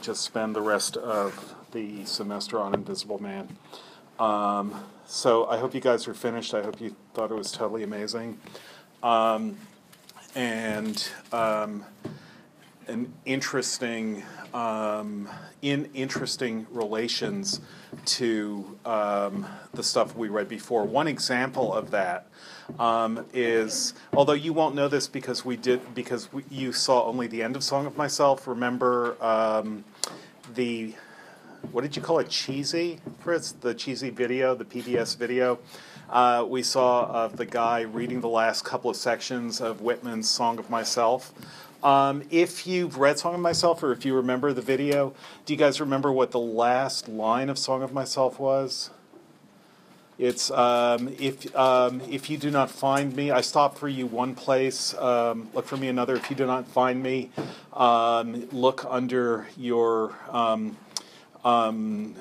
just spend the rest of the semester on Invisible Man. Um, so I hope you guys are finished. I hope you thought it was totally amazing. Um, and um, an interesting, um, in interesting relations to um, the stuff we read before. One example of that um, is, although you won't know this because we did, because we, you saw only the end of Song of Myself. Remember um, the, what did you call it? Cheesy, Fritz? The cheesy video, the PBS video. Uh, we saw of the guy reading the last couple of sections of Whitman's Song of Myself. Um, if you've read Song of Myself or if you remember the video, do you guys remember what the last line of Song of Myself was? It's um, if um, if you do not find me, I stop for you one place. Um, look for me another. If you do not find me, um, look under your um, um,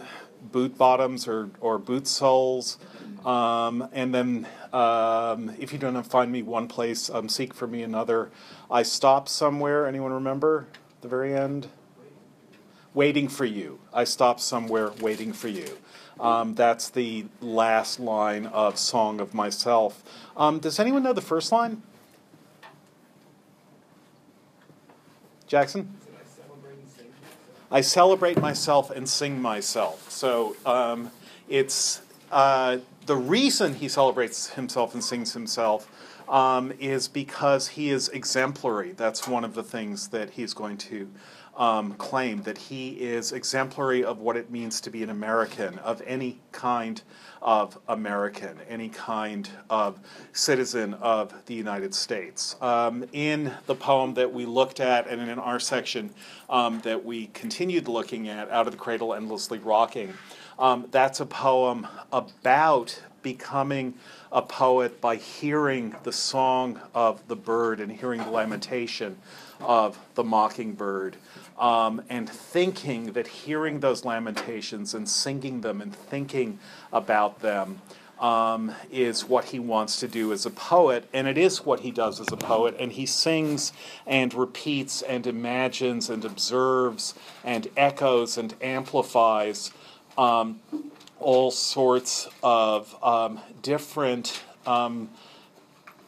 boot bottoms or or boot soles, and then if you do not find me one place, seek for me another. I stop somewhere. Anyone remember the very end? Waiting for you. I stop somewhere waiting for you. Um, that's the last line of Song of Myself. Um, does anyone know the first line? Jackson? I celebrate myself and sing myself. So um, it's uh, the reason he celebrates himself and sings himself um, is because he is exemplary. That's one of the things that he's going to um, claim that he is exemplary of what it means to be an American, of any kind of American, any kind of citizen of the United States. Um, in the poem that we looked at, and in our section um, that we continued looking at, Out of the Cradle Endlessly Rocking, um, that's a poem about becoming a poet by hearing the song of the bird and hearing the lamentation of the mockingbird um, and thinking that hearing those lamentations and singing them and thinking about them um, is what he wants to do as a poet, and it is what he does as a poet. And he sings and repeats and imagines and observes and echoes and amplifies um, all sorts of um, different, um,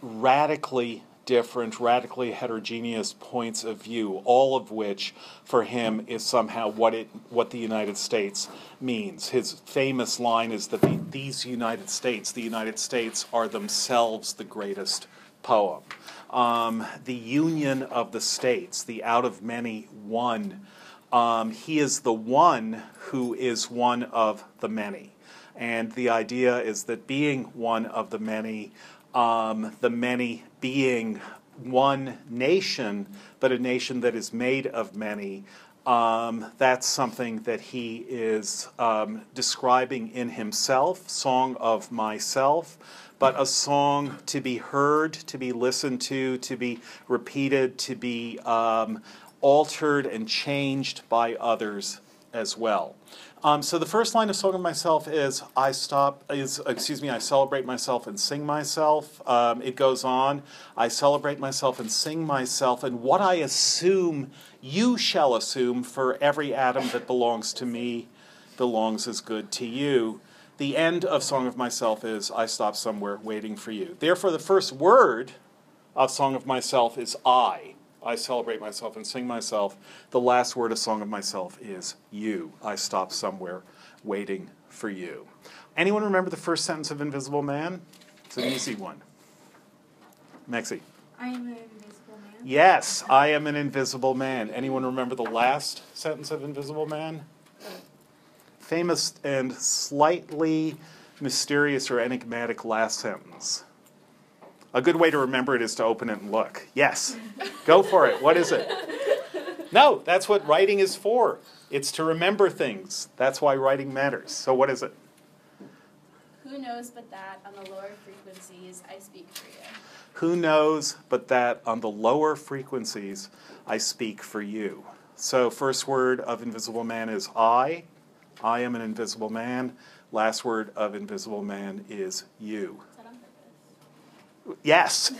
radically different, radically heterogeneous points of view, all of which for him is somehow what it what the United States means. His famous line is that the, these United States, the United States, are themselves the greatest poem. Um, the union of the states, the out of many one. Um, he is the one who is one of the many. And the idea is that being one of the many um, the many being one nation, but a nation that is made of many. Um, that's something that he is um, describing in himself, Song of Myself, but a song to be heard, to be listened to, to be repeated, to be um, altered and changed by others as well. Um, so the first line of Song of Myself is I stop is excuse me I celebrate myself and sing myself. Um, it goes on I celebrate myself and sing myself and what I assume you shall assume for every atom that belongs to me belongs as good to you. The end of Song of Myself is I stop somewhere waiting for you. Therefore the first word of Song of Myself is I. I celebrate myself and sing myself. The last word of Song of Myself is you. I stop somewhere waiting for you. Anyone remember the first sentence of Invisible Man? It's an easy one. Mexi. I am an invisible man. Yes, I am an invisible man. Anyone remember the last sentence of Invisible Man? Famous and slightly mysterious or enigmatic last sentence. A good way to remember it is to open it and look. Yes, go for it. What is it? No, that's what writing is for. It's to remember things. That's why writing matters. So, what is it? Who knows but that on the lower frequencies I speak for you? Who knows but that on the lower frequencies I speak for you? So, first word of invisible man is I. I am an invisible man. Last word of invisible man is you. Is that on purpose? Yes.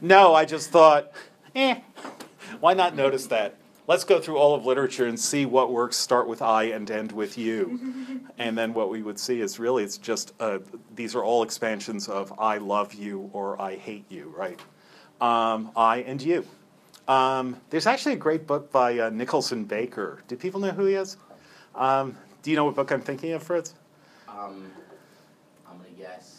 no, I just thought, eh, why not notice that? let's go through all of literature and see what works start with I and end with you. and then what we would see is really it's just uh, these are all expansions of I love you or I hate you, right? Um, I and you. Um, there's actually a great book by uh, Nicholson Baker. Do people know who he is? Um, do you know what book I'm thinking of, Fritz? Um, I'm gonna guess mezzanine.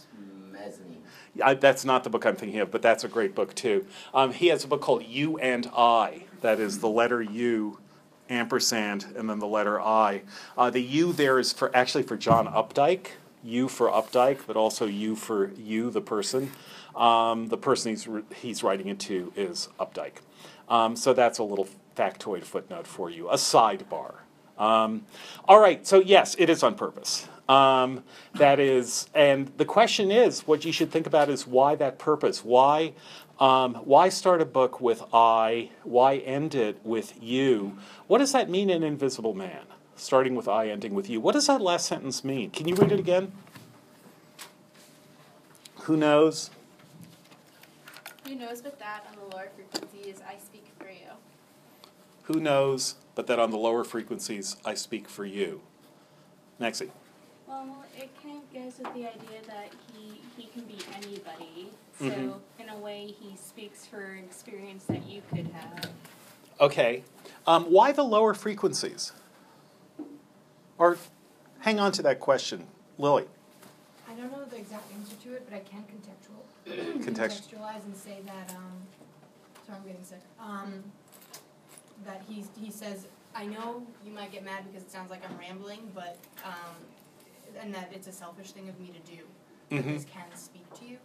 I, that's not the book I'm thinking of, but that's a great book too. Um, he has a book called You and I. That is the letter U, ampersand, and then the letter I. Uh, the U there is for actually for John Updike. U for Updike, but also U for you, the person. Um, the person he's he's writing it to is Updike. Um, so that's a little factoid footnote for you, a sidebar. Um, all right, so yes, it is on purpose. Um, that is, and the question is, what you should think about is why that purpose? Why, um, why start a book with I? Why end it with you? What does that mean in Invisible Man? Starting with I, ending with you. What does that last sentence mean? Can you read it again? Who knows? Who knows but that on the lower frequencies I speak for you? Who knows but that on the lower frequencies I speak for you? Maxie. Well, it kind of goes with the idea that he, he can be anybody. So, Mhm. in a way, he speaks for an experience that you could have. Okay. Um, why the lower frequencies? Or hang on to that question, Lily. I don't know the exact answer to it, but I can contextual contextualize and say that. Um, sorry, I'm getting sick. Um, that he he says, I know you might get mad because it sounds like I'm rambling, but um, and that it's a selfish thing of me to do. But Mhm. this can speak to you,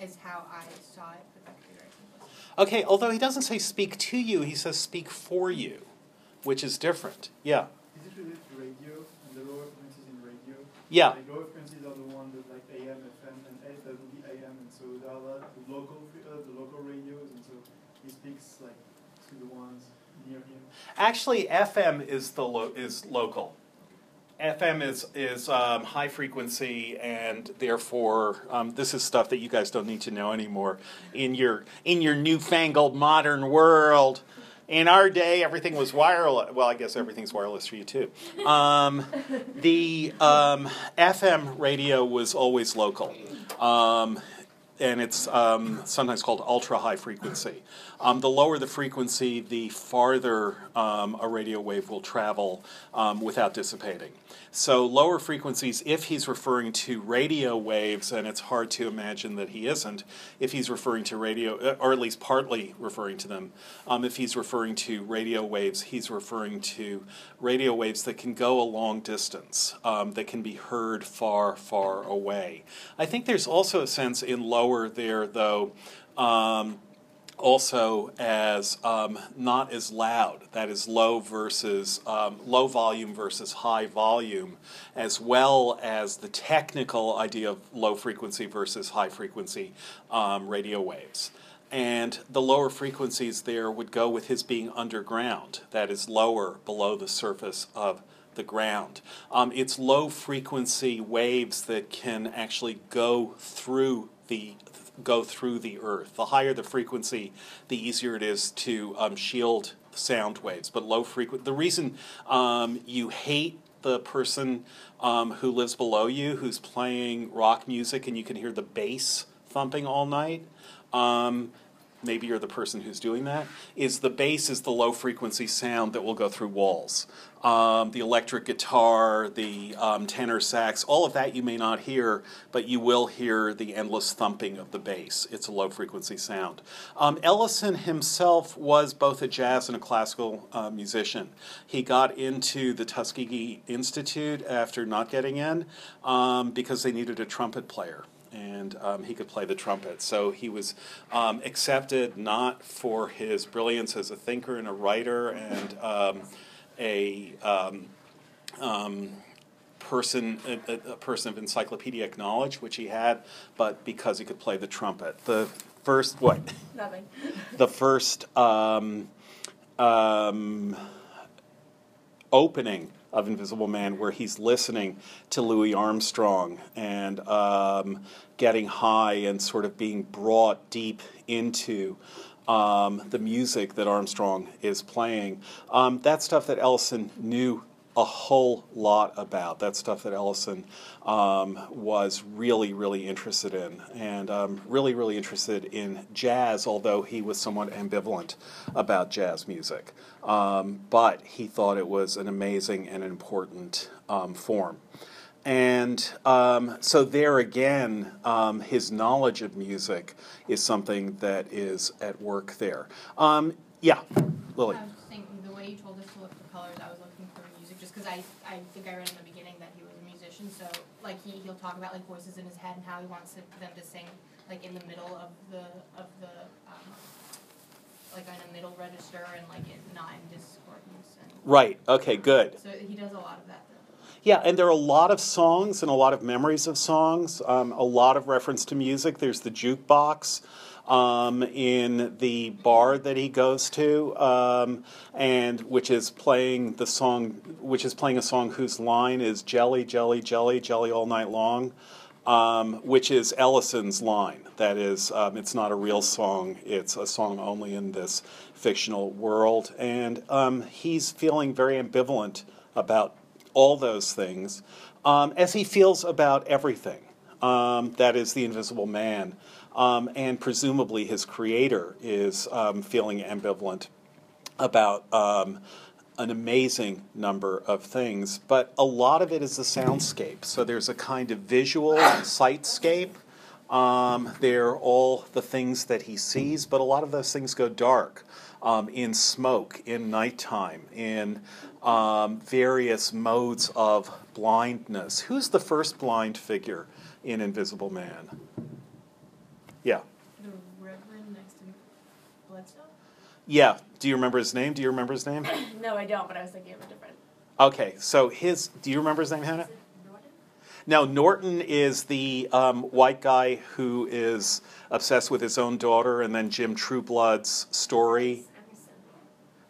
is how I saw it. But that could be very simplistic. Okay, although he doesn't say speak to you, he says speak for you, which is different. Yeah. Is it related to radio and the lower frequencies in radio? Yeah. Like lower frequencies are the one that like AM, FM, and A that would be AM, and so there are a lot of local uh, the local radios, and so he speaks like to the ones near him. Actually, FM is the lo- is local. FM is is um, high frequency, and therefore um, this is stuff that you guys don't need to know anymore in your in your newfangled modern world. In our day, everything was wireless. Well, I guess everything's wireless for you too. Um, the um, FM radio was always local. Um, and it's um, sometimes called ultra high frequency. Um, the lower the frequency, the farther um, a radio wave will travel um, without dissipating. So, lower frequencies, if he's referring to radio waves, and it's hard to imagine that he isn't, if he's referring to radio, uh, or at least partly referring to them, um, if he's referring to radio waves, he's referring to radio waves that can go a long distance, um, that can be heard far, far away. I think there's also a sense in lower there, though. Um, also as um, not as loud. That is low versus um, low volume versus high volume, as well as the technical idea of low frequency versus high frequency um, radio waves. And the lower frequencies there would go with his being underground, that is lower below the surface of the ground. Um, it's low frequency waves that can actually go through the go through the earth. The higher the frequency, the easier it is to um, shield sound waves. But low frequency, the reason um, you hate the person um, who lives below you, who's playing rock music, and you can hear the bass thumping all night. Maybe you're the person who's doing that. Is the bass is the low frequency sound that will go through walls. Um, the electric guitar, the um, tenor sax, all of that you may not hear, but you will hear the endless thumping of the bass. It's a low frequency sound. Um, Ellison himself was both a jazz and a classical uh, musician. He got into the Tuskegee Institute after not getting in um, because they needed a trumpet player and um, he could play the trumpet. So he was um, accepted not for his brilliance as a thinker and a writer and um, a um, um, person, a, a person of encyclopedic knowledge, which he had, but because he could play the trumpet. The first what? Nothing. the first um, um, opening of Invisible Man, where he's listening to Louis Armstrong and um, getting high and sort of being brought deep into um, the music that Armstrong is playing. Um, that's stuff that Ellison knew a whole lot about. That stuff that Ellison um, was really, really interested in, and um, really, really interested in jazz, although he was somewhat ambivalent about jazz music. Um, but he thought it was an amazing and important um, form. And um, so, there again, um, his knowledge of music is something that is at work there. Yeah, Lily. I was just thinking, the way you told us to look for colors, I was looking for music, just because I, I think I read in the beginning that he was a musician, so, like, he, he'll talk about, like, voices in his head and how he wants it, them to sing, like, in the middle of the, of the, um, like, in a middle register and, like, in, not in discordance, and, Right, okay, good. so he does a lot of that. Yeah, and there are a lot of songs and a lot of memories of songs, um, a lot of reference to music. There's the jukebox um, in the bar that he goes to, um, and which is playing the song, which is playing a song whose line is "Jelly, Jelly, Jelly, Jelly all night long," um, which is Ellison's line. That is, um, it's not a real song; it's a song only in this fictional world, and um, he's feeling very ambivalent about all those things, um, as he feels about everything. That is the invisible man. Um, and presumably his creator is um, feeling ambivalent about um, an amazing number of things. But a lot of it is the soundscape. So there's a kind of visual sitescape. Um, they're all the things that he sees, but a lot of those things go dark um, in smoke, in nighttime, in um, various modes of blindness. Who's the first blind figure in Invisible Man? Yeah. The Reverend next to Bledsoe? Yeah. Do you remember his name? Do you remember his name? No, I don't, but I was thinking of a different. Okay, so his. Do you remember his name, Hannah? Norton? Now, Norton is the um, white guy who is obsessed with his own daughter, and then Jim Trueblood's story.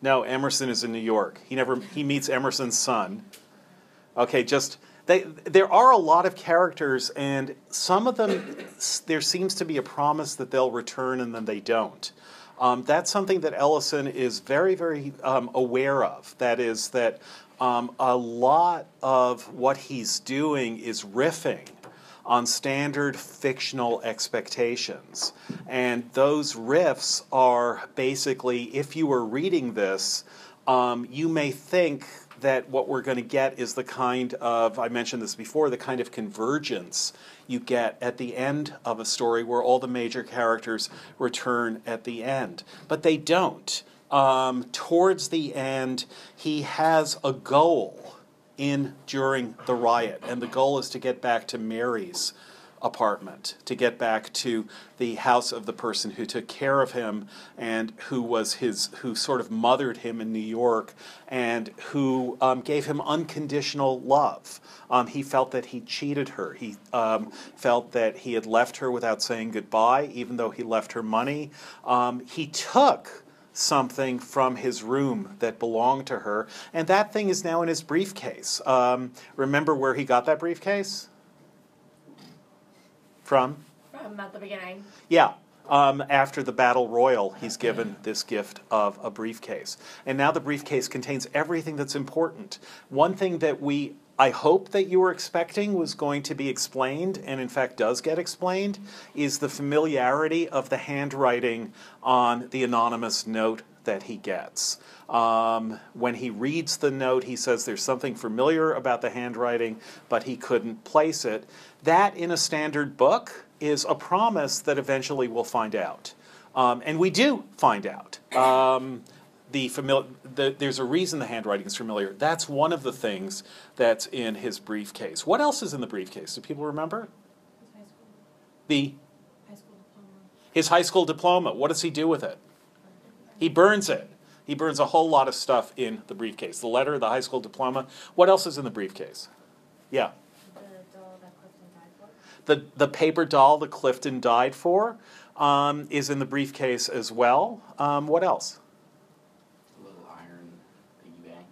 No, Emerson is in New York. He never he meets Emerson's son. Okay, just they there are a lot of characters, and some of them there seems to be a promise that they'll return, and then they don't. Um, that's something that Ellison is very, very um, aware of. That is that um, a lot of what he's doing is riffing on standard fictional expectations. And those riffs are basically, if you were reading this, um, you may think that what we're going to get is the kind of, I mentioned this before, the kind of convergence you get at the end of a story where all the major characters return at the end. But they don't. Um, towards the end, he has a goal in during the riot, and the goal is to get back to Mary's apartment, to get back to the house of the person who took care of him and who was his, who sort of mothered him in New York, and who um, gave him unconditional love. Um, he felt that he cheated her. He um, felt that he had left her without saying goodbye, even though he left her money. Um, he took something from his room that belonged to her, and that thing is now in his briefcase. Um, remember where he got that briefcase? From? From at the beginning. Yeah. Um, after the battle royal, he's given this gift of a briefcase. And now the briefcase contains everything that's important. One thing that we, I hope that you were expecting was going to be explained, and in fact does get explained, is the familiarity of the handwriting on the anonymous note that he gets. Um, when he reads the note, he says there's something familiar about the handwriting, but he couldn't place it. That, in a standard book, is a promise that eventually we'll find out. Um, and we do find out. Um, the famili- the, there's a reason the handwriting is familiar. That's one of the things that's in his briefcase. What else is in the briefcase? Do people remember? His The high school diploma. his high school diploma. What does he do with it? He burns it. He burns a whole lot of stuff in the briefcase. The letter, the high school diploma. What else is in the briefcase? Yeah. The doll that Clifton died for. The, the paper doll that Clifton died for um, is in the briefcase as well. Um, what else? A little iron piggy bank.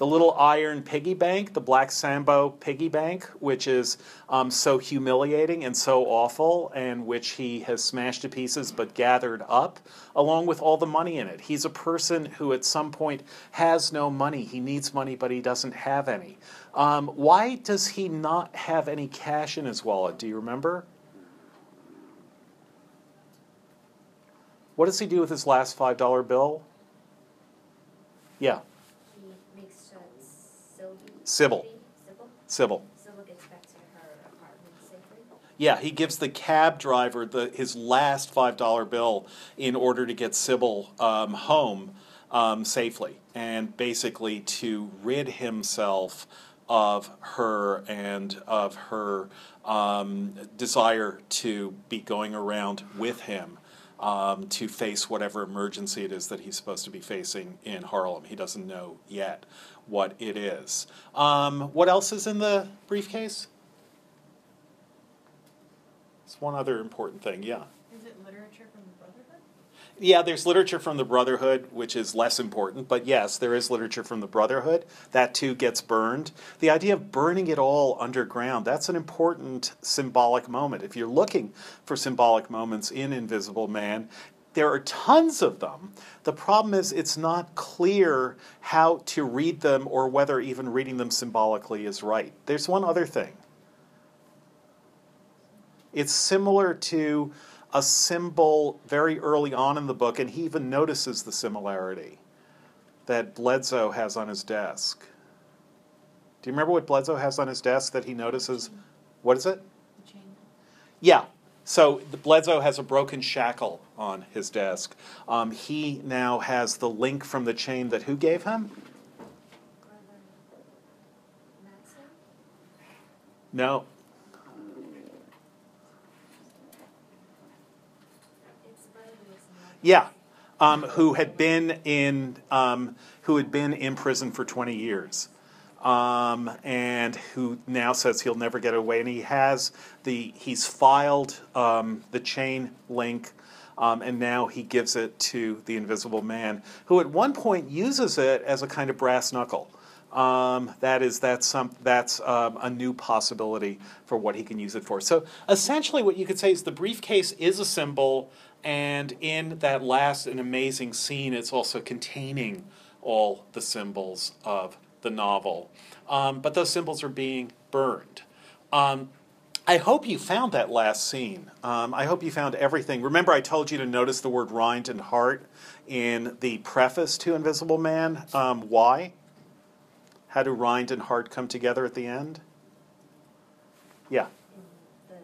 The little iron piggy bank, the Black Sambo piggy bank, which is um, so humiliating and so awful, and which he has smashed to pieces but gathered up, along with all the money in it. He's a person who at some point has no money. He needs money, but he doesn't have any. Um, why does he not have any cash in his wallet? Do you remember? What does he do with his last $5 bill? Yeah, He makes sure Sylvie. Sybil. Sybil? Sybil. Sybil gets back to her apartment safely. Yeah, he gives the cab driver the, his last $5 bill in order to get Sybil um, home um, safely and basically to rid himself of her and of her um, desire to be going around with him um, to face whatever emergency it is that he's supposed to be facing in Harlem. He doesn't know yet what it is. Um, what else is in the briefcase? It's one other important thing, yeah. Is it literature from the Brotherhood? Yeah, there's literature from the Brotherhood, which is less important, but yes, there is literature from the Brotherhood. That too gets burned. The idea of burning it all underground, that's an important symbolic moment. If you're looking for symbolic moments in Invisible Man, there are tons of them. The problem is it's not clear how to read them or whether even reading them symbolically is right. There's one other thing. It's similar to a symbol very early on in the book, and he even notices the similarity that Bledsoe has on his desk. Do you remember what Bledsoe has on his desk that he notices? What is it? The chain. Yeah. So Bledsoe has a broken shackle on his desk. Um, he now has the link from the chain that who gave him? No. Yeah. Um, who had been in um, who had been in prison for 20 years. Um, and who now says he'll never get away. And he has the he's filed um, the chain link, um, and now he gives it to the Invisible Man, who at one point uses it as a kind of brass knuckle. Um, that is that's some that's um, a new possibility for what he can use it for. So essentially, what you could say is the briefcase is a symbol, and in that last and amazing scene, it's also containing all the symbols of the novel. Um, but those symbols are being burned. I hope you found that last scene. Um, I hope you found everything. Remember, I told you to notice the word rind and heart in the preface to Invisible Man. Um, why? How do rind and heart come together at the end? Yeah. The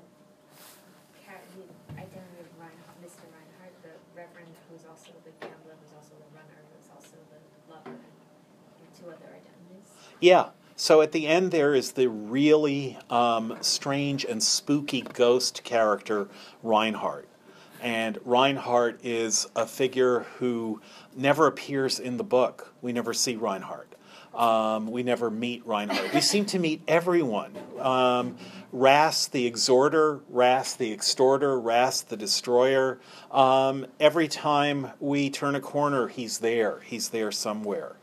the identity of Rein, Mr. Rinehart, the Reverend, who's also the gambler, who's also the runner, who's also the lover, and two other identities. Yeah. So at the end, there is the really um, strange and spooky ghost character, Rinehart. And Rinehart is a figure who never appears in the book. We never see Rinehart. Um, we never meet Rinehart. We seem to meet everyone. Um, Ras the exhorter, Ras the extorter, Ras the destroyer. Um, every time we turn a corner, he's there. He's there somewhere.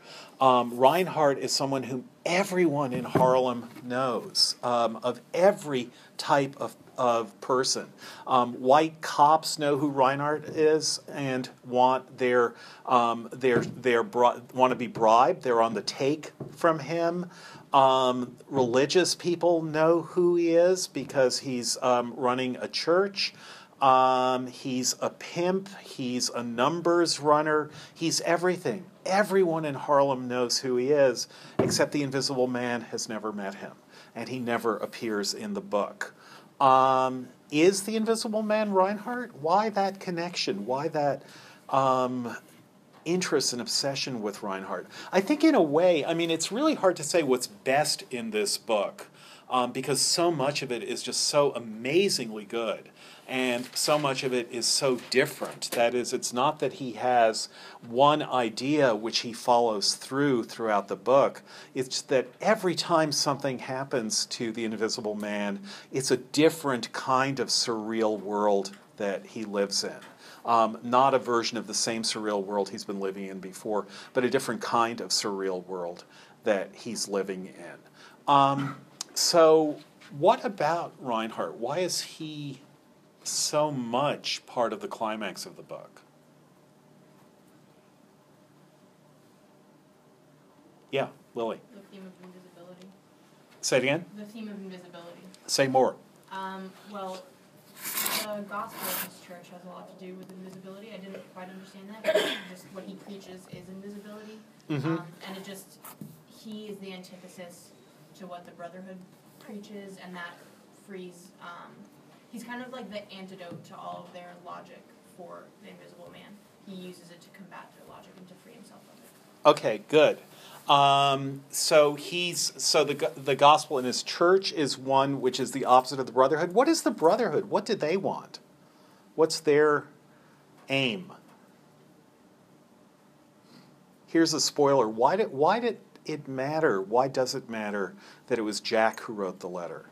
Um, Rinehart is someone whom everyone in Harlem knows, um, of every type of, of person. Um, white cops know who Rinehart is and want their, um, their, their bri- want to be bribed. They're on the take from him. Um, religious people know who he is because he's um, running a church. He's a pimp. He's a numbers runner. He's everything. Everyone in Harlem knows who he is, except the Invisible Man has never met him, and he never appears in the book. Um, is the Invisible Man Rinehart? Why that connection? Why that um, interest and obsession with Rinehart? I think, in a way, I mean, it's really hard to say what's best in this book um, because so much of it is just so amazingly good. And so much of it is so different. That is, it's not that he has one idea which he follows through throughout the book. It's that every time something happens to the Invisible Man, it's a different kind of surreal world that he lives in. Um, not a version of the same surreal world he's been living in before, but a different kind of surreal world. that he's living in. Um, so, what about Rinehart? Why is he so much part of the climax of the book? Yeah, Lily. The theme of invisibility. Say it again. The theme of invisibility. Say more. Um, well, the gospel of this church has a lot to do with invisibility. I didn't quite understand that. But just what he preaches is invisibility. Mhm. Um, and it just, he is the antithesis to what the Brotherhood preaches, and that frees, um, he's kind of like the antidote to all of their logic for the invisible man. He uses it to combat their logic and to free himself of it. Okay, good. Um, so he's so the the gospel in his church is one which is the opposite of the brotherhood. What is the brotherhood? What do they want? What's their aim? Here's a spoiler. Why did why did it matter? Why does it matter that it was Jack who wrote the letter?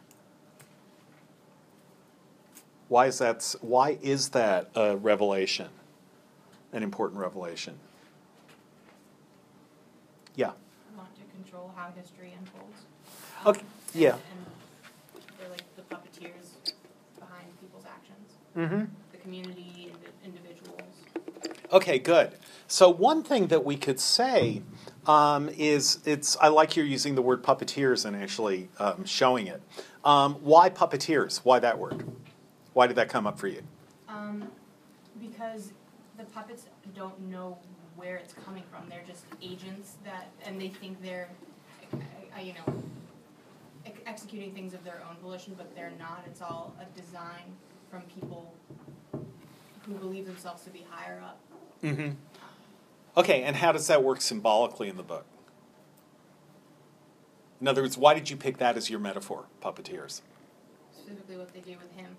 Why is that why is that a revelation? An important revelation? Yeah. Want to control how history unfolds. Okay, Um, yeah. And, and they're like the puppeteers behind people's actions. Mm-hmm. The community, indi- individuals. Okay, good. So one thing that we could say um, is it's. I like you're using the word puppeteers and actually um, showing it. Um, why puppeteers? Why that word? Why did that come up for you? Um, because the puppets don't know where it's coming from. They're just agents that, and they think they're, you know, executing things of their own volition, but they're not. It's all a design from people who believe themselves to be higher up. Mm-hmm. Okay, and how does that work symbolically in the book? In other words, why did you pick that as your metaphor, puppeteers? Specifically, what they do with him,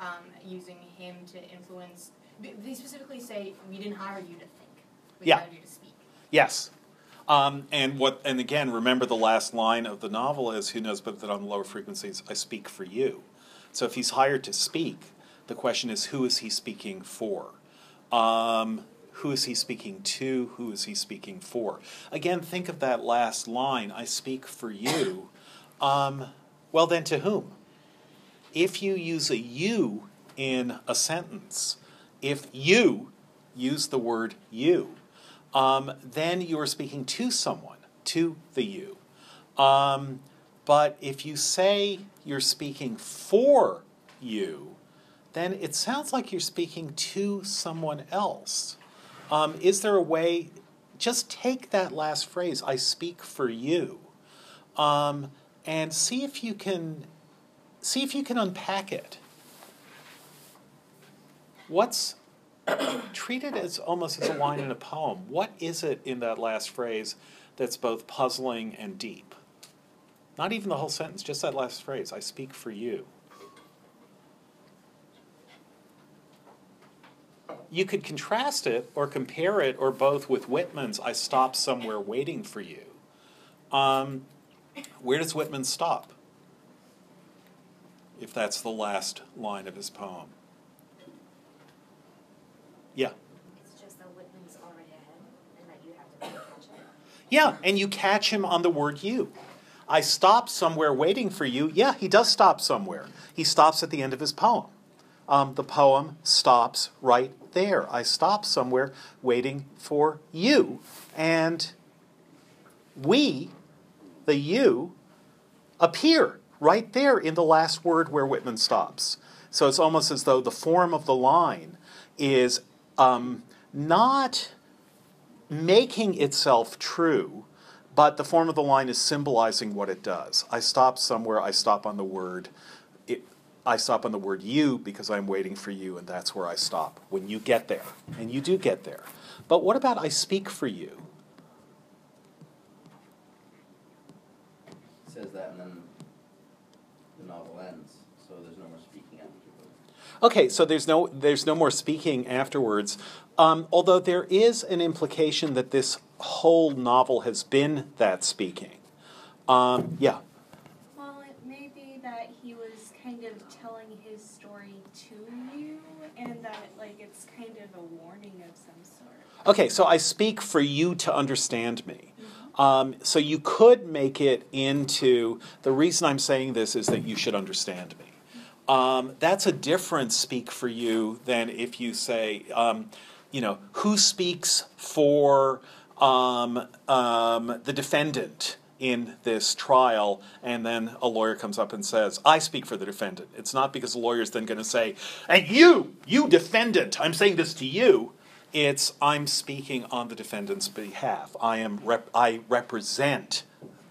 um, using him to influence. They specifically say, "We didn't hire you to think. We Yeah. hired you to speak." Yes. Um, and what? And again, remember the last line of the novel is, "Who knows but that on lower frequencies I speak for you." So if he's hired to speak, the question is, who is he speaking for? Um, who is he speaking to? Who is he speaking for? Again, think of that last line, "I speak for you." Um, well, then, to whom? If you use a "you" in a sentence, if you use the word "you," um, then you are speaking to someone, to the you. Um, but if you say you're speaking for you, then it sounds like you're speaking to someone else. Um, is there a way? Just take that last phrase, I speak for you, um, and see if you can see if you can unpack it. What's treat it as almost as a line in a poem. What is it in that last phrase that's both puzzling and deep? Not even the whole sentence, just that last phrase I speak for you. You could contrast it or compare it or both with Whitman's I stop somewhere waiting for you. Um, where does Whitman stop? If that's the last line of his poem. Yeah. It's just that Whitman's already ahead and that you have to catch it. Yeah, and you catch him on the word you. I stop somewhere waiting for you. Yeah, he does stop somewhere. He stops at the end of his poem. Um, the poem stops right there. I stop somewhere waiting for you. And we, the you, appear right there in the last word where Whitman stops. So it's almost as though the form of the line is um, not making itself true, but the form of the line is symbolizing what it does. I stop somewhere, I stop on the word. I stop on the word you because I'm waiting for you, and that's where I stop when you get there. And you do get there. But what about I speak for you? It says that and then the novel ends, so there's no more speaking afterwards. Okay, so there's no there's no more speaking afterwards. Um, although there is an implication that this whole novel has been that speaking. Um, yeah. Well, it may be that he was kind of telling his story to you, and that like it's kind of a warning of some sort. Okay, so I speak for you to understand me. Um, so you could make it into the reason I'm saying this is that you should understand me. Um, that's a different speak for you than if you say, um, you know, who speaks for um, um, the defendant in this trial, and then a lawyer comes up and says, I speak for the defendant. It's not because the lawyer is then going to say, and you, you defendant, I'm saying this to you. It's I'm speaking on the defendant's behalf. I am rep- I represent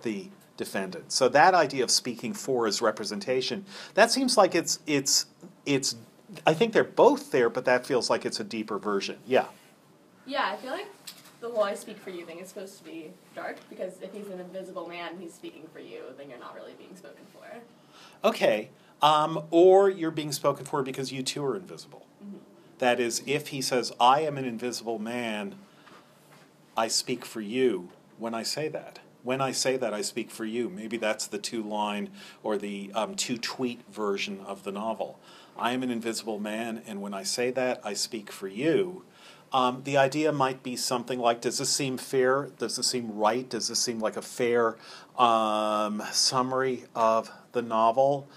the defendant. So that idea of speaking for as representation, that seems like it's it's it's I think they're both there, but that feels like it's a deeper version. Yeah. Yeah, I feel like the whole I speak for you thing is supposed to be dark because if he's an invisible man and he's speaking for you, then you're not really being spoken for. Okay. Um, or you're being spoken for because you too are invisible. That is, if he says, I am an invisible man, I speak for you when I say that. When I say that, I speak for you. Maybe that's the two line or the um, two tweet version of the novel. I am an invisible man, and when I say that, I speak for you. Um, the idea might be something like Does this seem fair? Does this seem right? Does this seem like a fair um, summary of the novel?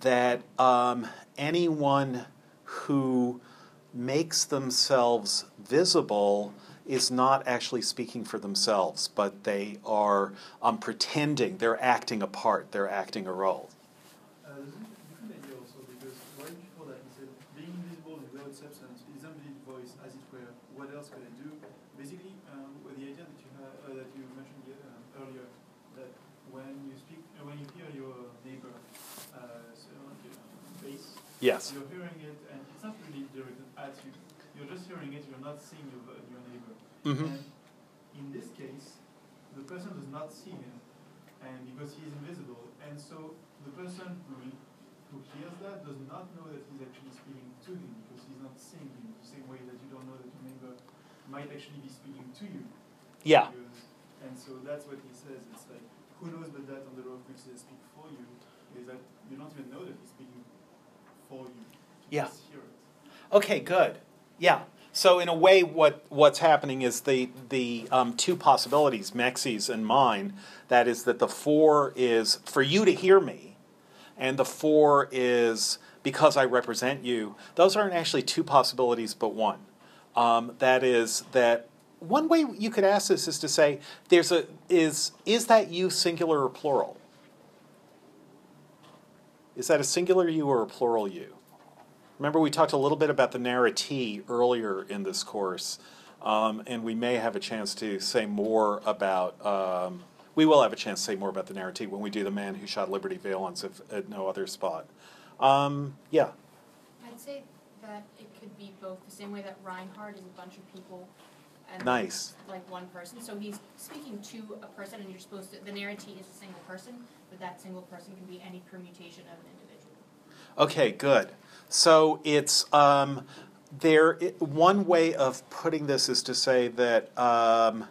That um, anyone who makes themselves visible is not actually speaking for themselves, but they are um, pretending, they're acting a part, they're acting a role. Uh, a different idea also because right before that he said being invisible and without substance is unbelieved voice as it were. What else could I do? Basically, um, the idea that you uh, that you mentioned uh, earlier that when you speak uh, when you hear your neighbor uh, so, uh, Yes. you're hearing it and it's not really directed at you. You're just hearing it. You're not seeing your your neighbor. Mm-hmm. And in this case, the person does not see him, and because he is invisible, and so the person who who hears that does not know that he's actually speaking to him because he's not seeing him. The same way that you don't know that your neighbor might actually be speaking to you. Yeah. Because, and so that's what he says. It's like who knows but that on the road which says speak for you is that you don't even know that he's speaking for you. You Yeah. Okay, good. Yeah. So in a way, what what's happening is the the um, two possibilities, Mexi's and mine. That is that the four is for you to hear me, and the four is because I represent you. Those aren't actually two possibilities, but one. Um, that is that one way you could ask this is to say there's a is is that you singular or plural? Is that a singular you or a plural you? Remember, we talked a little bit about the narratee earlier in this course, um, and we may have a chance to say more about. Um, we will have a chance to say more about the narratee when we do the man who shot Liberty Valance if at no other spot. Um, yeah. I'd say that it could be both the same way that Rinehart is a bunch of people and Nice. like one person. So he's speaking to a person and you're supposed to the narratee is a single person, but that single person can be any permutation of an individual. Okay, good. So it's um, there. It, one way of putting this is to say that um,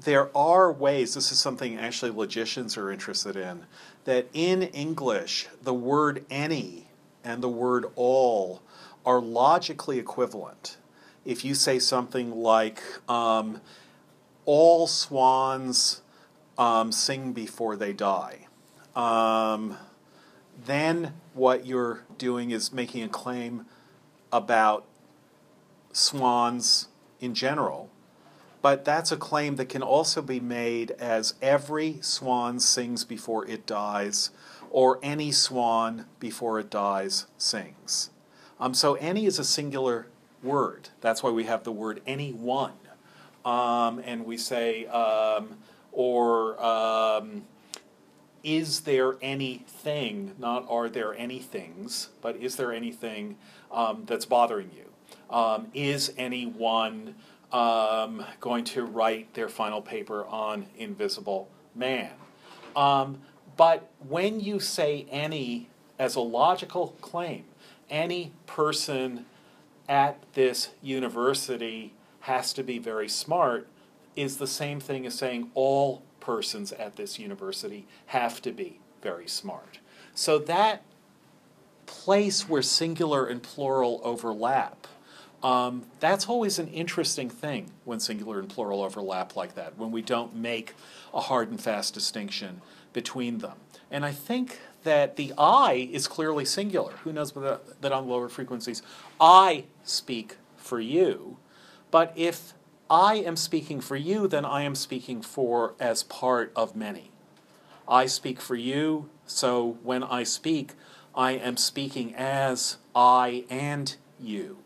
there are ways. This is something actually logicians are interested in. That in English, the word any and the word all are logically equivalent. If you say something like um, "all swans um, sing before they die," um, then what you're doing is making a claim about swans in general. But that's a claim that can also be made as every swan sings before it dies, or any swan before it dies sings. Um, so any is a singular word. That's why we have the word anyone. Um, and we say, um, or um, is there anything, not are there any things, but is there anything um, that's bothering you? Um, is anyone um, going to write their final paper on Invisible Man? Um, but when you say any as a logical claim, any person at this university has to be very smart is the same thing as saying all persons at this university have to be very smart. So that place where singular and plural overlap Um, that's always an interesting thing when singular and plural overlap like that, when we don't make a hard and fast distinction between them. And I think that the I is clearly singular. Who knows that, that on lower frequencies? I speak for you. But if I am speaking for you, then I am speaking for as part of many. I speak for you, so when I speak, I am speaking as I and you.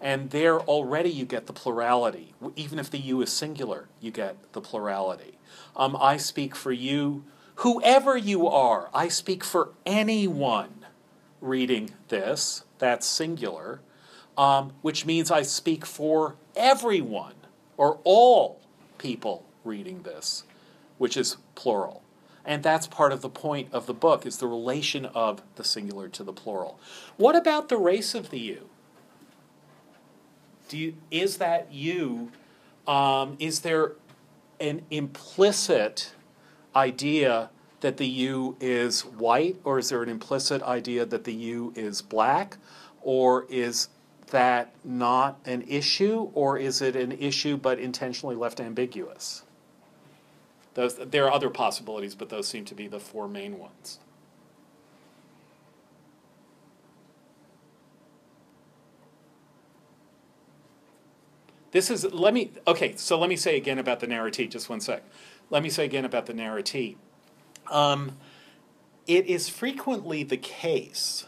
And there already you get the plurality. Even if the you is singular, you get the plurality. Um, I speak for you, whoever you are. I speak for anyone reading this, that's singular, um, which means I speak for everyone or all people reading this, which is plural. And that's part of the point of the book is the relation of the singular to the plural. What about the race of the you? Do you is that you? Um, is there an implicit idea that the you is white, or is there an implicit idea that the you is black, or is that not an issue, or is it an issue but intentionally left ambiguous? Those, there are other possibilities, but those seem to be the four main ones. This is, let me, okay, so let me say again about the narrative, just one sec. Let me say again about the narrative. Um, it is frequently the case,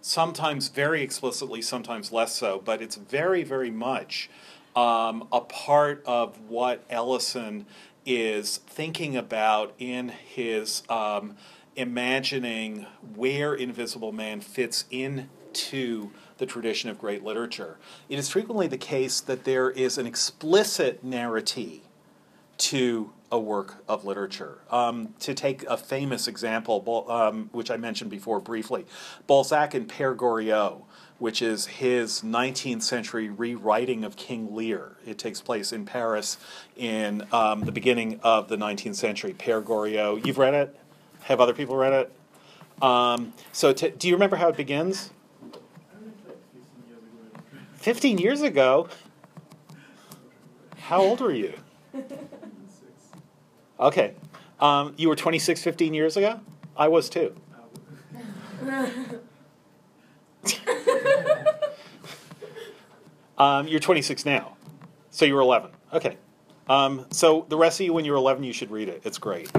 sometimes very explicitly, sometimes less so, but it's very, very much um, a part of what Ellison is thinking about in his um, imagining where Invisible Man fits into the tradition of great literature. It is frequently the case that there is an explicit narrative to a work of literature. Um, to take a famous example, um, which I mentioned before briefly, Balzac and Pere Goriot, which is his 19th century rewriting of King Lear. It takes place in Paris in um, the beginning of the 19th century. Pere Goriot, you've read it? Have other people read it? Um, so, do you remember how it begins? 15 years ago? How old were you? Okay. Um, you were 26, 15 years ago? I was too. um, you're 26 now. So you were 11. Okay. Um, so the rest of you, when you were 11, you should read it. It's great.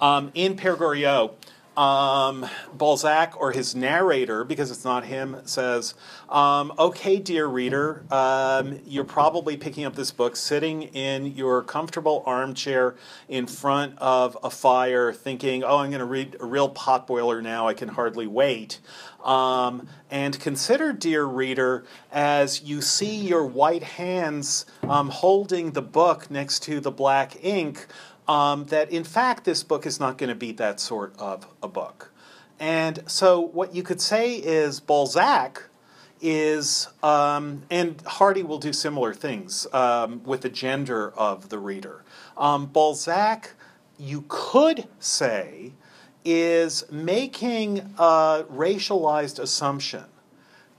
Um, in Pere Goriot, um, Balzac or his narrator, because it's not him, says, um, Okay, dear reader, um, you're probably picking up this book sitting in your comfortable armchair in front of a fire, thinking, Oh, I'm going to read a real potboiler now, I can hardly wait. Um, and consider, dear reader, as you see your white hands um, holding the book next to the black ink, um, that in fact this book is not going to be that sort of a book. And so what you could say is Balzac is, um, and Hardy will do similar things um, with the gender of the reader. Um, Balzac, you could say, is making a racialized assumption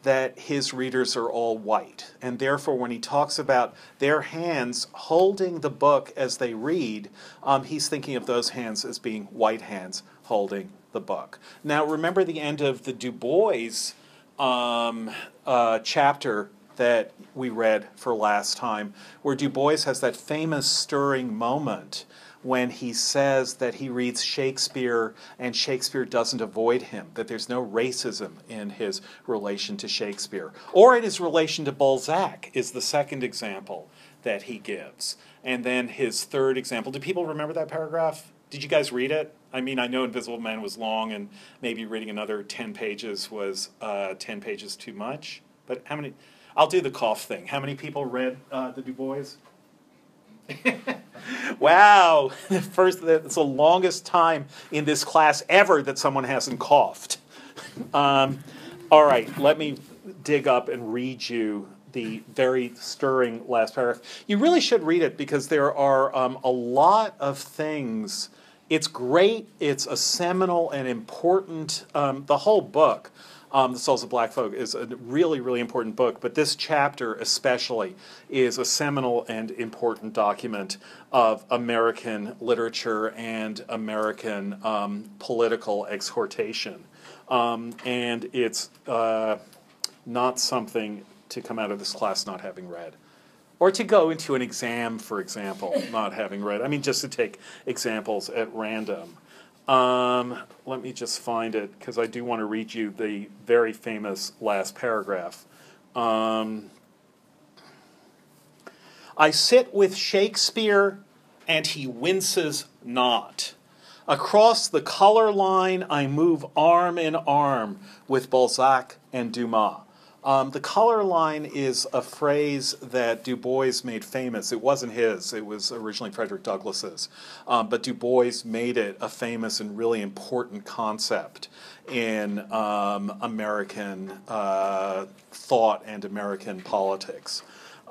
that his readers are all white. And therefore, when he talks about their hands holding the book as they read, um, he's thinking of those hands as being white hands holding the book. Now, remember the end of the Du Bois um, uh, chapter that we read for last time, where Du Bois has that famous stirring moment when he says that he reads Shakespeare and Shakespeare doesn't avoid him, that there's no racism in his relation to Shakespeare. Or in his relation to Balzac, is the second example that he gives. And then his third example. Do people remember that paragraph? Did you guys read it? I mean, I know Invisible Man was long, and maybe reading another 10 pages was uh, 10 pages too much. But how many? I'll do the cough thing. How many people read uh, the Du Bois? wow, first it's the longest time in this class ever that someone hasn't coughed. Um, all right, let me dig up and read you the very stirring last paragraph. You really should read it because there are um, a lot of things. It's great. It's a seminal and important. Um, the whole book um, The Souls of Black Folk is a really, really important book, but this chapter especially is a seminal and important document of American literature and American um, political exhortation. Um, and it's uh, not something to come out of this class not having read. Or to go into an exam, for example, not having read. I mean, just to take examples at random. Um, let me just find it because I do want to read you the very famous last paragraph. Um, I sit with Shakespeare and he winces not. Across the color line, I move arm in arm with Balzac and Dumas. Um, the color line is a phrase that Du Bois made famous. It wasn't his, it was originally Frederick Douglass's. Um, but Du Bois made it a famous and really important concept in um, American uh, thought and American politics.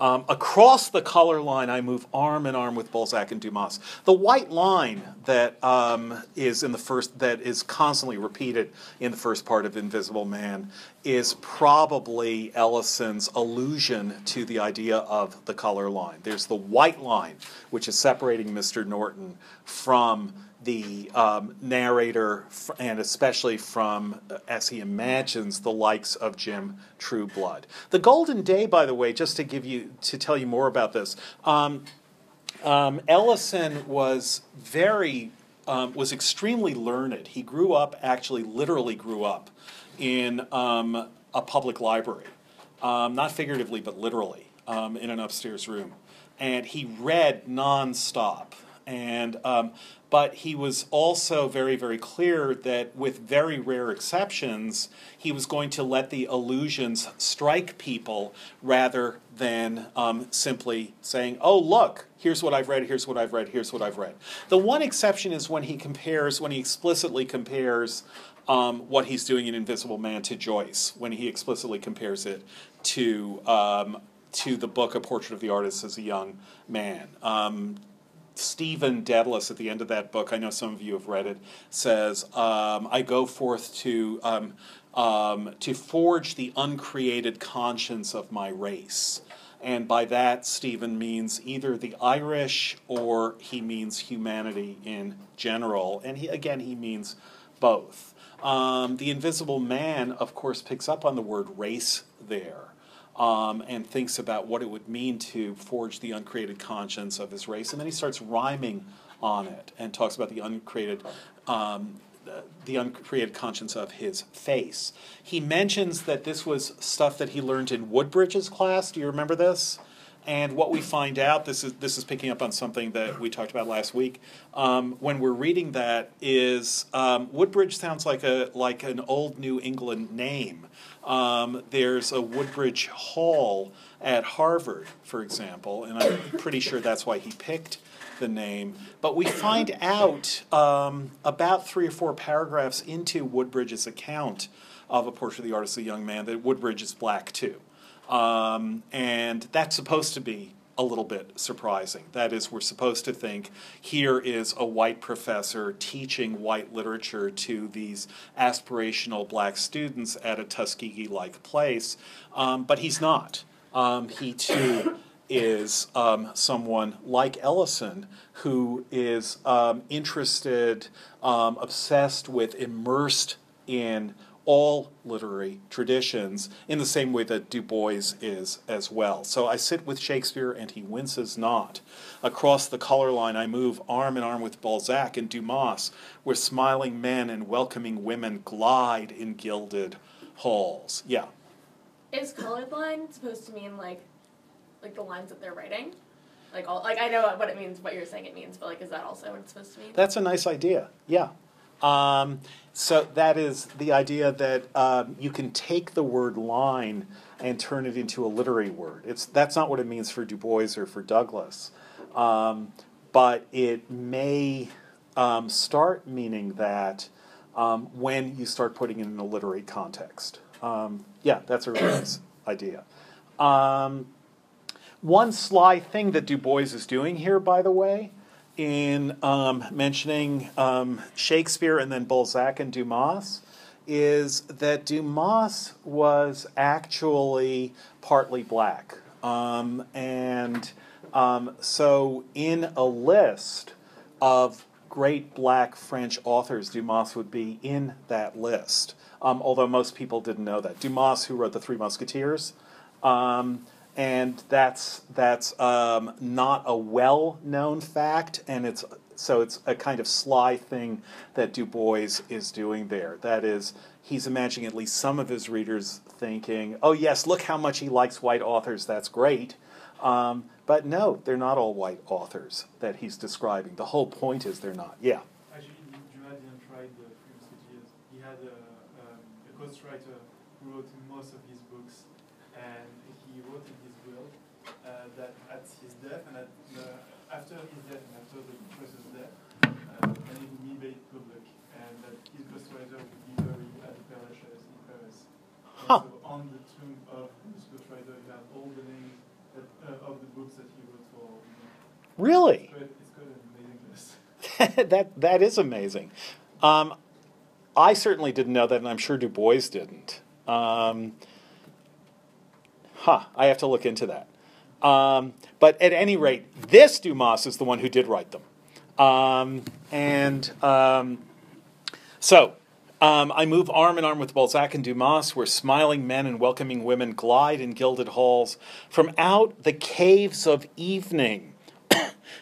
Um, across the color line, I move arm in arm with Balzac and Dumas. The white line that um, is in the first, that is constantly repeated in the first part of Invisible Man, is probably Ellison's allusion to the idea of the color line. There's the white line, which is separating Mr. Norton from the um, narrator, and especially from, uh, as he imagines, the likes of Jim Trueblood. The Golden Day, by the way, just to give you to tell you more about this, um, um, Ellison was very um, was extremely learned. He grew up, actually, literally grew up in um, a public library, um, not figuratively but literally, in an upstairs room, and he read nonstop and um, but he was also very very clear that with very rare exceptions he was going to let the allusions strike people rather than um, simply saying oh look here's what i've read here's what i've read here's what i've read. The one exception is when he compares when he explicitly compares um, what he's doing in invisible man to joyce when he explicitly compares it to um, to the book a portrait of the artist as a young man. Um, Stephen Dedalus at the end of that book, I know some of you have read it, says, um, I go forth to, um, um, to forge the uncreated conscience of my race. And by that, Stephen means either the Irish or he means humanity in general. And he, again, he means both. Um, the Invisible Man, of course, picks up on the word race there um, and thinks about what it would mean to forge the uncreated conscience of his race. And then he starts rhyming on it and talks about the uncreated. Um, the uncreated conscience of his face. He mentions that this was stuff that he learned in Woodbridge's class. Do you remember this? And what we find out, this is this is picking up on something that we talked about last week. Um, when we're reading that, is um, Woodbridge sounds like a like an old New England name. Um, there's a Woodbridge Hall at Harvard, for example, and I'm pretty sure that's why he picked the name. But we find out um, about three or four paragraphs into Woodbridge's account of A Portrait of the Artist, a Young Man, that Woodbridge is black too. Um, and that's supposed to be a little bit surprising. That is, we're supposed to think here is a white professor teaching white literature to these aspirational black students at a Tuskegee like place, um, but he's not. Um, he too is um, someone like Ellison who is um, interested, um, obsessed with, immersed in all literary traditions in the same way that Du Bois is as well. So I sit with Shakespeare and he winces not. Across the color line, I move arm in arm with Balzac and Dumas, where smiling men and welcoming women glide in gilded halls. Yeah. Is colored line supposed to mean like, like the lines that they're writing? Like all, like I know what it means, what you're saying it means, but like, is that also what it's supposed to mean? That's a nice idea. Yeah. Um, so that is the idea that um, you can take the word line and turn it into a literary word. It's that's not what it means for Du Bois or for Douglass, um, but it may um, start meaning that um, when you start putting it in a literary context. Um, yeah, that's a really nice idea. one sly thing that Du Bois is doing here, by the way, in um, mentioning um, Shakespeare and then Balzac and Dumas is that Dumas was actually partly black. Um, and um, so, in a list of great black French authors, Dumas would be in that list. Um, although most people didn't know that. Dumas, who wrote The Three Musketeers, um, and that's that's um, not a well-known fact, and it's so it's a kind of sly thing that Du Bois is doing there. That is, he's imagining at least some of his readers thinking, "Oh yes, look how much he likes white authors. That's great." Um, but no, they're not all white authors that he's describing. The whole point is they're not. Yeah. Actually, the. He had a, um, a ghostwriter who wrote most of his books, and he wrote in his will uh, that at his death and at the, after his death and after the professor's death, uh, and he would made it public, and that his ghostwriter would be buried at the Lachaise in Paris. And Huh. so on the tomb of this ghostwriter, you have all the names that, uh, of the books that he wrote for. You know, Really? it's quite, it's quite an amazing list. that that is amazing. Um, I certainly didn't know that, and I'm sure Du Bois didn't. Um, huh, I have to look into that. Um, but at any rate, this Dumas is the one who did write them. Um, and um, so um, I move arm in arm with Balzac and Dumas, where smiling men and welcoming women glide in gilded halls from out the caves of evening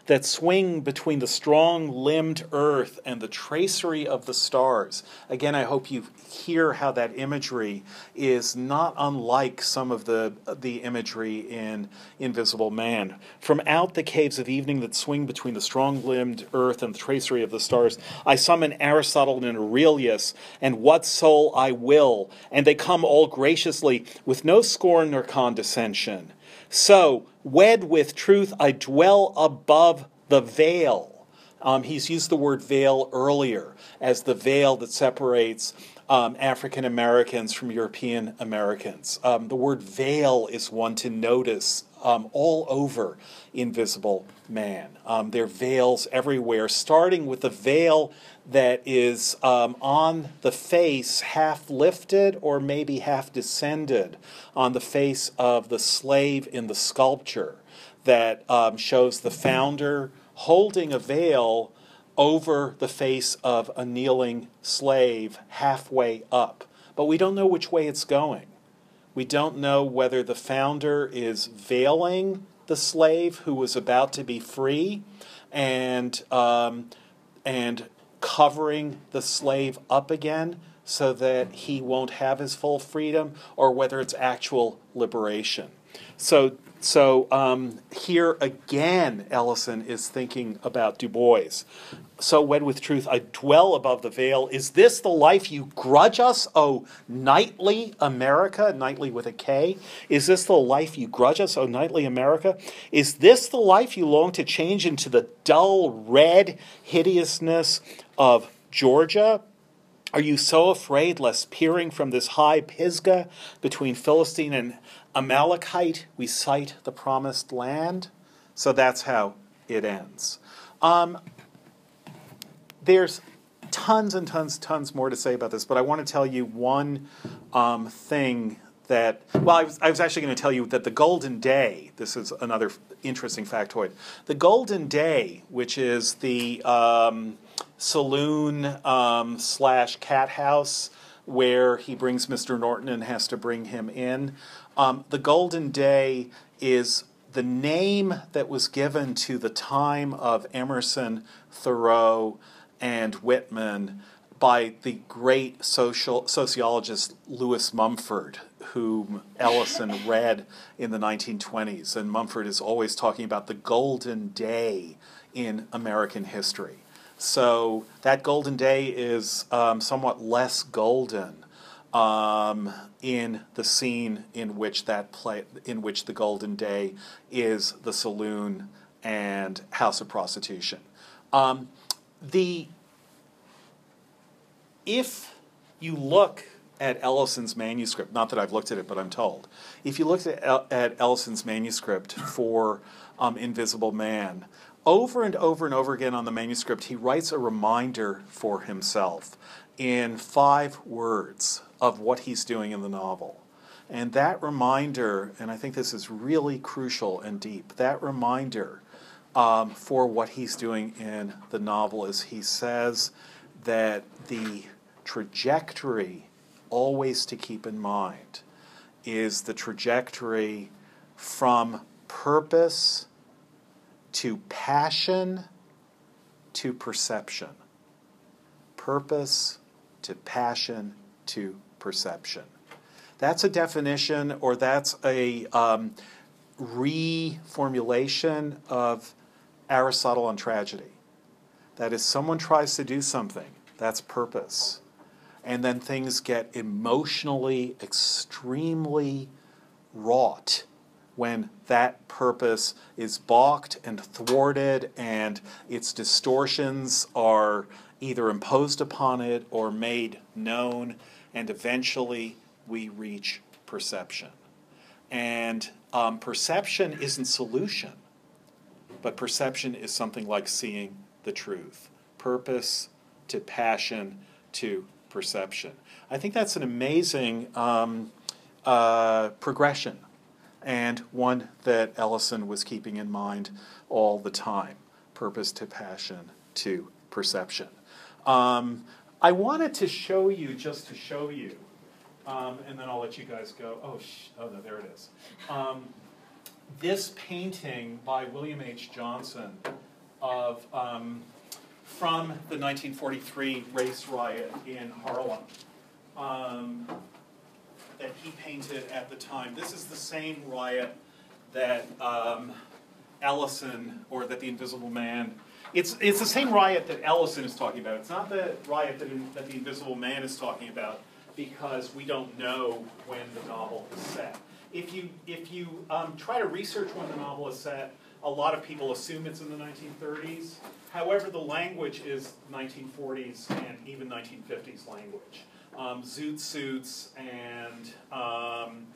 that swing between the strong limbed earth and the tracery of the stars. Again, I hope you hear how that imagery is not unlike some of the, the imagery in Invisible Man. From out the caves of evening that swing between the strong limbed earth and the tracery of the stars, I summon Aristotle and Aurelius, and what soul I will, and they come all graciously, with no scorn nor condescension. So, wed with truth, I dwell above the veil. Um, he's used the word veil earlier as the veil that separates um, African Americans from European Americans. Um, the word veil is one to notice um, all over Invisible Man. Um, there are veils everywhere, starting with the veil that is um, on the face, half lifted or maybe half descended, on the face of the slave in the sculpture that um, shows the founder holding a veil over the face of a kneeling slave halfway up. But we don't know which way it's going. We don't know whether the founder is veiling the slave who was about to be free and, um, and covering the slave up again so that he won't have his full freedom, or whether it's actual liberation. So, so um, here again, Ellison is thinking about Du Bois. So, wed with truth, I dwell above the veil. Is this the life you grudge us, O knightly America? Knightly with a K. Is this the life you grudge us, O knightly America? Is this the life you long to change into the dull red hideousness of Georgia? Are you so afraid lest peering from this high Pisgah between Philistine and Amalekite we sight the promised land? So that's how it ends. Um, there's tons and tons, tons more to say about this, but I want to tell you one um, thing that, well, I was, I was actually going to tell you that the Golden Day, this is another interesting factoid. The Golden Day, which is the um, saloon um, slash cat house where he brings Mr. Norton and has to bring him in, um, the Golden Day is the name that was given to the time of Emerson, Thoreau, and Whitman by the great social sociologist Lewis Mumford, whom Ellison read in the 1920s. And Mumford is always talking about the golden day in American history. So that golden day is um, somewhat less golden um, in the scene in which that play, in which the golden day is the saloon and house of prostitution. Um, the if you look at Ellison's manuscript, not that I've looked at it, but I'm told, if you looked at, at Ellison's manuscript for um, Invisible Man, over and over and over again on the manuscript, he writes a reminder for himself in five words of what he's doing in the novel. And that reminder, and I think this is really crucial and deep, that reminder um, for what he's doing in the novel is he says that the trajectory always to keep in mind is the trajectory from purpose to passion to perception. Purpose to passion to perception. That's a definition, or that's a um, reformulation of Aristotle on tragedy. That is, someone tries to do something, that's purpose. And then things get emotionally extremely wrought when that purpose is balked and thwarted and its distortions are either imposed upon it or made known, and eventually we reach perception. And um, perception isn't solution, but perception is something like seeing the truth. Purpose to passion to perception. I think that's an amazing um, uh, progression and one that Ellison was keeping in mind all the time purpose to passion to perception. Um, I wanted to show you, just to show you, um, and then I'll let you guys go. Oh, sh- oh no, there it is. Um, this painting by William H. Johnson of um, from the 1943 race riot in Harlem um, that he painted at the time. This is the same riot that um, Ellison or that the Invisible Man. It's, it's the same riot that Ellison is talking about. It's not the riot that, in, that the Invisible Man is talking about because we don't know when the novel is set. If you, if you um, try to research when the novel is set, a lot of people assume it's in the 1930s. However, the language is 1940s and even 1950s language. Um, zoot suits and um,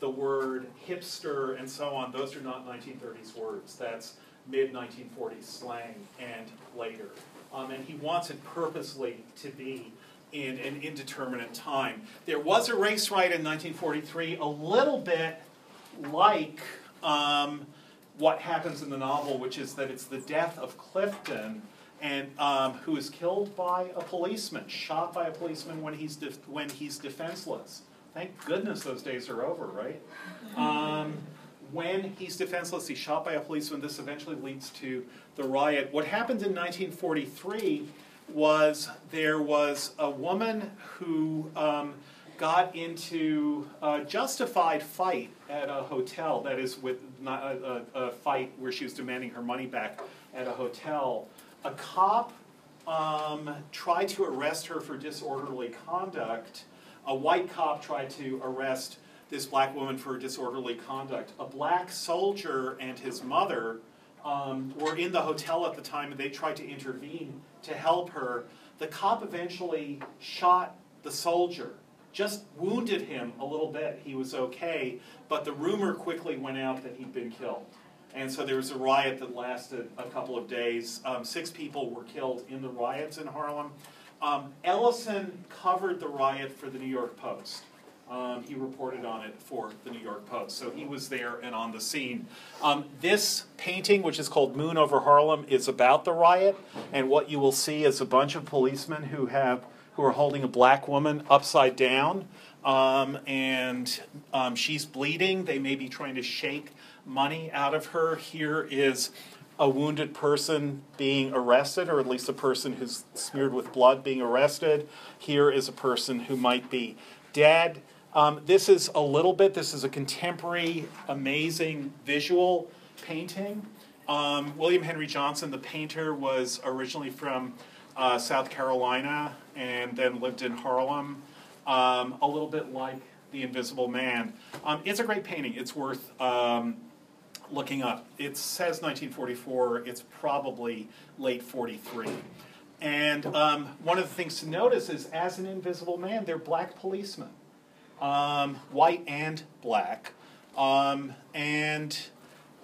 the word hipster and so on, those are not 1930s words. That's mid 1940s slang and later. Um, and he wants it purposely to be in an indeterminate time. There was a race riot in 1943, a little bit like um, what happens in the novel, which is that it's the death of Clifton, and um, who is killed by a policeman, shot by a policeman when he's when he's defenseless. Thank goodness those days are over, right? Um, when he's defenseless, he's shot by a policeman. This eventually leads to the riot. What happened in 1943 was there was a woman who um, got into a justified fight at a hotel. That is, with a, a, a, fight where she was demanding her money back at a hotel. A cop um, tried to arrest her for disorderly conduct. A white cop tried to arrest this black woman for disorderly conduct. A black soldier and his mother um, were in the hotel at the time and they tried to intervene to help her. The cop eventually shot the soldier, just wounded him a little bit. He was okay, but the rumor quickly went out that he'd been killed. And so there was a riot that lasted a couple of days. Um, six people were killed in the riots in Harlem. Um, Ellison covered the riot for the New York Post. Um, he reported on it for the New York Post. So he was there and on the scene. Um, this painting, which is called Moon Over Harlem, is about the riot. And what you will see is a bunch of policemen who have who are holding a black woman upside down. Um, and um, she's bleeding. They may be trying to shake money out of her. Here is a wounded person being arrested, or at least a person who's smeared with blood being arrested. Here is a person who might be dead. Um, this is a little bit, this is a contemporary, amazing visual painting. Um, William Henry Johnson, the painter, was originally from uh, South Carolina and then lived in Harlem, um, a little bit like The Invisible Man. Um, it's a great painting, it's worth um, looking up. It says 1944, it's probably late 43. And um, one of the things to notice is, as an invisible man, they're black policemen um, white and black. Um, and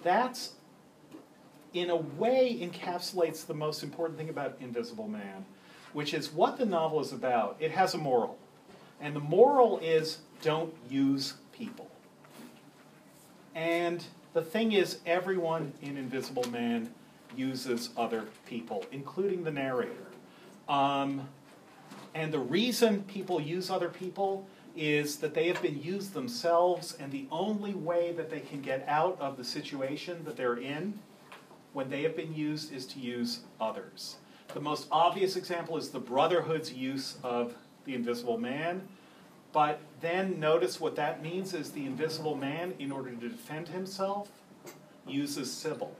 that's, in a way, encapsulates the most important thing about Invisible Man, which is what the novel is about. It has a moral. And the moral is don't use people. And the thing is, everyone in Invisible Man uses other people, including the narrator. Um, and the reason people use other people is that they have been used themselves, and the only way that they can get out of the situation that they're in when they have been used is to use others. The most obvious example is the Brotherhood's use of the Invisible Man. But then notice what that means is the Invisible Man, in order to defend himself, uses Sybil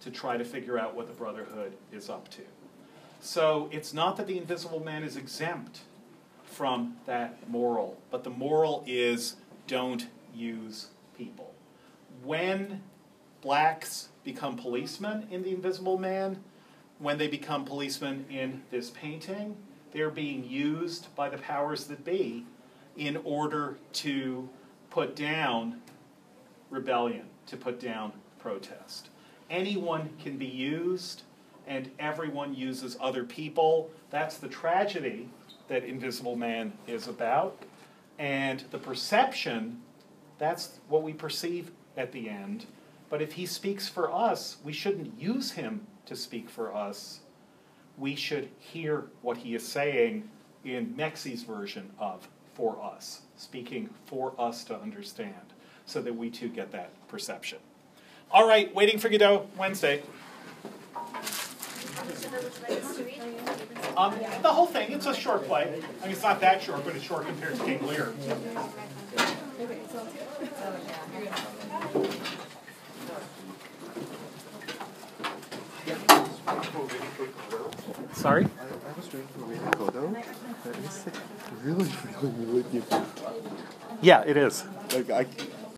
to try to figure out what the Brotherhood is up to. So it's not that the Invisible Man is exempt from that moral, but the moral is don't use people. When blacks become policemen in The Invisible Man, when they become policemen in this painting, they're being used by the powers that be in order to put down rebellion, to put down protest. Anyone can be used, and everyone uses other people. That's the tragedy that Invisible Man is about. And the perception, that's what we perceive at the end. But if he speaks for us, we shouldn't use him to speak for us. We should hear what he is saying in Mexi's version of for us, speaking for us to understand, so that we too get that perception. All right, waiting for Godot Wednesday. Um, the whole thing, it's a short play. I mean, it's not that short, but it's short compared to King Lear. Sorry? I, I was reading for Reading Godot, but it's like really, really, really different. Yeah, it is. Like I,